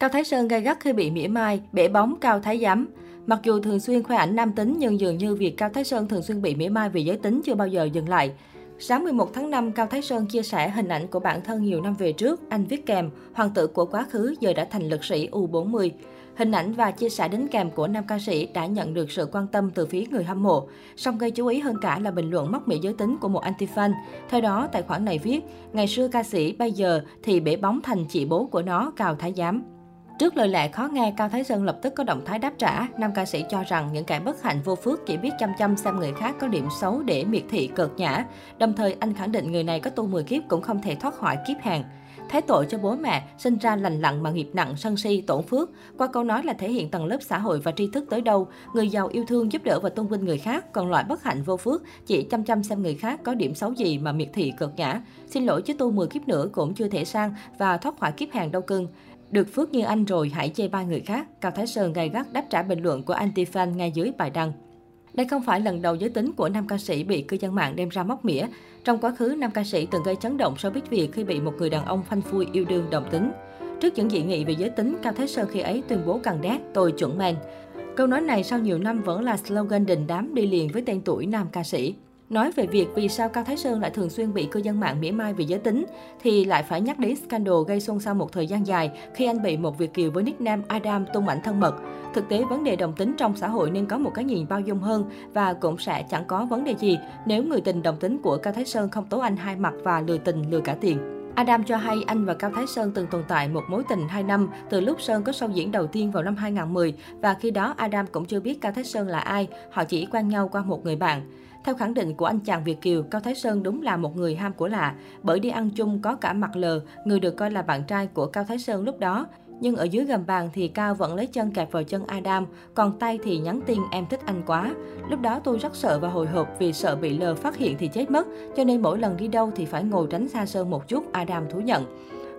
Cao Thái Sơn gay gắt khi bị mỉa mai, bể bóng Cao Thái Giám. Mặc dù thường xuyên khoe ảnh nam tính nhưng dường như việc Cao Thái Sơn thường xuyên bị mỉa mai vì giới tính chưa bao giờ dừng lại. Sáng 11 tháng 5, Cao Thái Sơn chia sẻ hình ảnh của bản thân nhiều năm về trước. Anh viết kèm, hoàng tử của quá khứ giờ đã thành lực sĩ U40. Hình ảnh và chia sẻ đính kèm của nam ca sĩ đã nhận được sự quan tâm từ phía người hâm mộ. Song gây chú ý hơn cả là bình luận móc mỉa giới tính của một anti-fan. Theo đó, tài khoản này viết, ngày xưa ca sĩ, bây giờ thì bể bóng thành chị bố của nó, Cao Thái Giám. Trước lời lẽ khó nghe, Cao Thái Sơn lập tức có động thái đáp trả. Nam ca sĩ cho rằng những kẻ bất hạnh vô phước chỉ biết chăm chăm xem người khác có điểm xấu để miệt thị cợt nhã. Đồng thời, anh khẳng định người này có tu 10 kiếp cũng không thể thoát khỏi kiếp hàng thấy tội cho bố mẹ, sinh ra lành lặn mà nghiệp nặng, sân si, tổn phước. Qua câu nói là thể hiện tầng lớp xã hội và tri thức tới đâu. Người giàu yêu thương giúp đỡ và tôn vinh người khác, còn loại bất hạnh vô phước chỉ chăm chăm xem người khác có điểm xấu gì mà miệt thị cợt nhã. Xin lỗi chứ tu 10 kiếp nữa cũng chưa thể sang và thoát khỏi kiếp hàng đâu cưng. Được phước như anh rồi, hãy chê ba người khác. Cao Thái Sơn gay gắt đáp trả bình luận của anti-fan ngay dưới bài đăng. Đây không phải lần đầu giới tính của nam ca sĩ bị cư dân mạng đem ra móc mỉa. Trong quá khứ, nam ca sĩ từng gây chấn động showbiz Việt khi bị một người đàn ông phanh phui yêu đương đồng tính. Trước những dị nghị về giới tính, Cao Thái Sơn khi ấy tuyên bố cần đét, tôi chuẩn men. Câu nói này sau nhiều năm vẫn là slogan đình đám đi liền với tên tuổi nam ca sĩ. Nói về việc vì sao Cao Thái Sơn lại thường xuyên bị cư dân mạng mỉa mai vì giới tính, thì lại phải nhắc đến scandal gây xôn xao một thời gian dài khi anh bị một Việt Kiều với nickname Adam tung ảnh thân mật. Thực tế, vấn đề đồng tính trong xã hội nên có một cái nhìn bao dung hơn và cũng sẽ chẳng có vấn đề gì nếu người tình đồng tính của Cao Thái Sơn không tố anh hai mặt và lừa tình lừa cả tiền. Adam cho hay anh và Cao Thái Sơn từng tồn tại một mối tình 2 năm từ lúc Sơn có show diễn đầu tiên vào năm 2010 và khi đó Adam cũng chưa biết Cao Thái Sơn là ai, họ chỉ quen nhau qua một người bạn. Theo khẳng định của anh chàng Việt Kiều, Cao Thái Sơn đúng là một người ham của lạ, bởi đi ăn chung có cả mặt lờ, người được coi là bạn trai của Cao Thái Sơn lúc đó. Nhưng ở dưới gầm bàn thì Cao vẫn lấy chân kẹp vào chân Adam, còn tay thì nhắn tin em thích anh quá. Lúc đó tôi rất sợ và hồi hộp vì sợ bị lờ phát hiện thì chết mất, cho nên mỗi lần đi đâu thì phải ngồi tránh xa Sơn một chút, Adam thú nhận.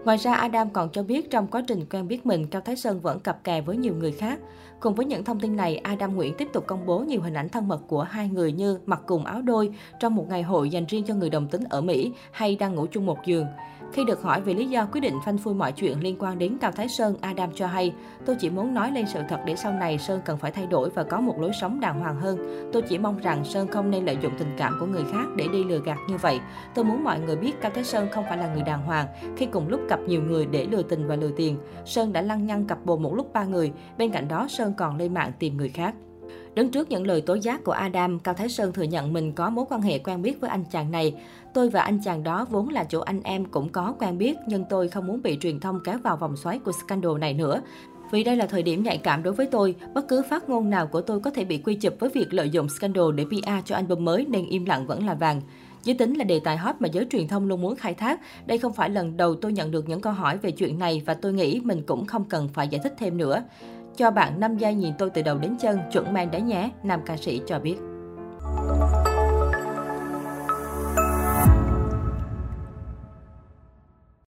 Ngoài ra, Adam còn cho biết trong quá trình quen biết mình, Cao Thái Sơn vẫn cặp kè với nhiều người khác. Cùng với những thông tin này, Adam Nguyễn tiếp tục công bố nhiều hình ảnh thân mật của hai người như mặc cùng áo đôi trong một ngày hội dành riêng cho người đồng tính ở Mỹ hay đang ngủ chung một giường. Khi được hỏi về lý do quyết định phanh phui mọi chuyện liên quan đến Cao Thái Sơn, Adam cho hay, tôi chỉ muốn nói lên sự thật để sau này Sơn cần phải thay đổi và có một lối sống đàng hoàng hơn. Tôi chỉ mong rằng Sơn không nên lợi dụng tình cảm của người khác để đi lừa gạt như vậy. Tôi muốn mọi người biết Cao Thái Sơn không phải là người đàng hoàng khi cùng lúc cặp nhiều người để lừa tình và lừa tiền. Sơn đã lăng nhăng cặp bồ một lúc ba người, bên cạnh đó Sơn còn lên mạng tìm người khác. Đứng trước những lời tố giác của Adam, Cao Thái Sơn thừa nhận mình có mối quan hệ quen biết với anh chàng này. Tôi và anh chàng đó vốn là chỗ anh em cũng có quen biết, nhưng tôi không muốn bị truyền thông kéo vào vòng xoáy của scandal này nữa. Vì đây là thời điểm nhạy cảm đối với tôi, bất cứ phát ngôn nào của tôi có thể bị quy chụp với việc lợi dụng scandal để PR cho album mới nên im lặng vẫn là vàng. Giới tính là đề tài hot mà giới truyền thông luôn muốn khai thác. Đây không phải lần đầu tôi nhận được những câu hỏi về chuyện này và tôi nghĩ mình cũng không cần phải giải thích thêm nữa. Cho bạn 5 giây nhìn tôi từ đầu đến chân, chuẩn mang đấy nhé, nam ca sĩ cho biết.